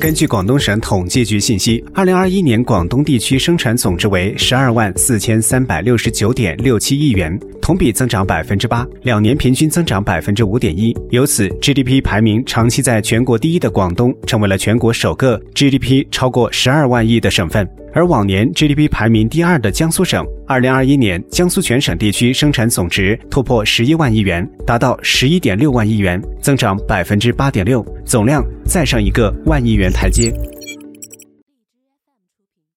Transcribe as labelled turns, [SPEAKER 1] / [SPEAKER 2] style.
[SPEAKER 1] 根据广东省统计局信息，二零二一年广东地区生产总值为十二万四千三百六十九点六七亿元，同比增长百分之八，两年平均增长百分之五点一。由此，GDP 排名长期在全国第一的广东，成为了全国首个 GDP 超过十二万亿的省份。而往年 GDP 排名第二的江苏省，二零二一年江苏全省地区生产总值突破十一万亿元，达到十一点六万亿元，增长百分之八点六，总量再上一个万亿元台阶。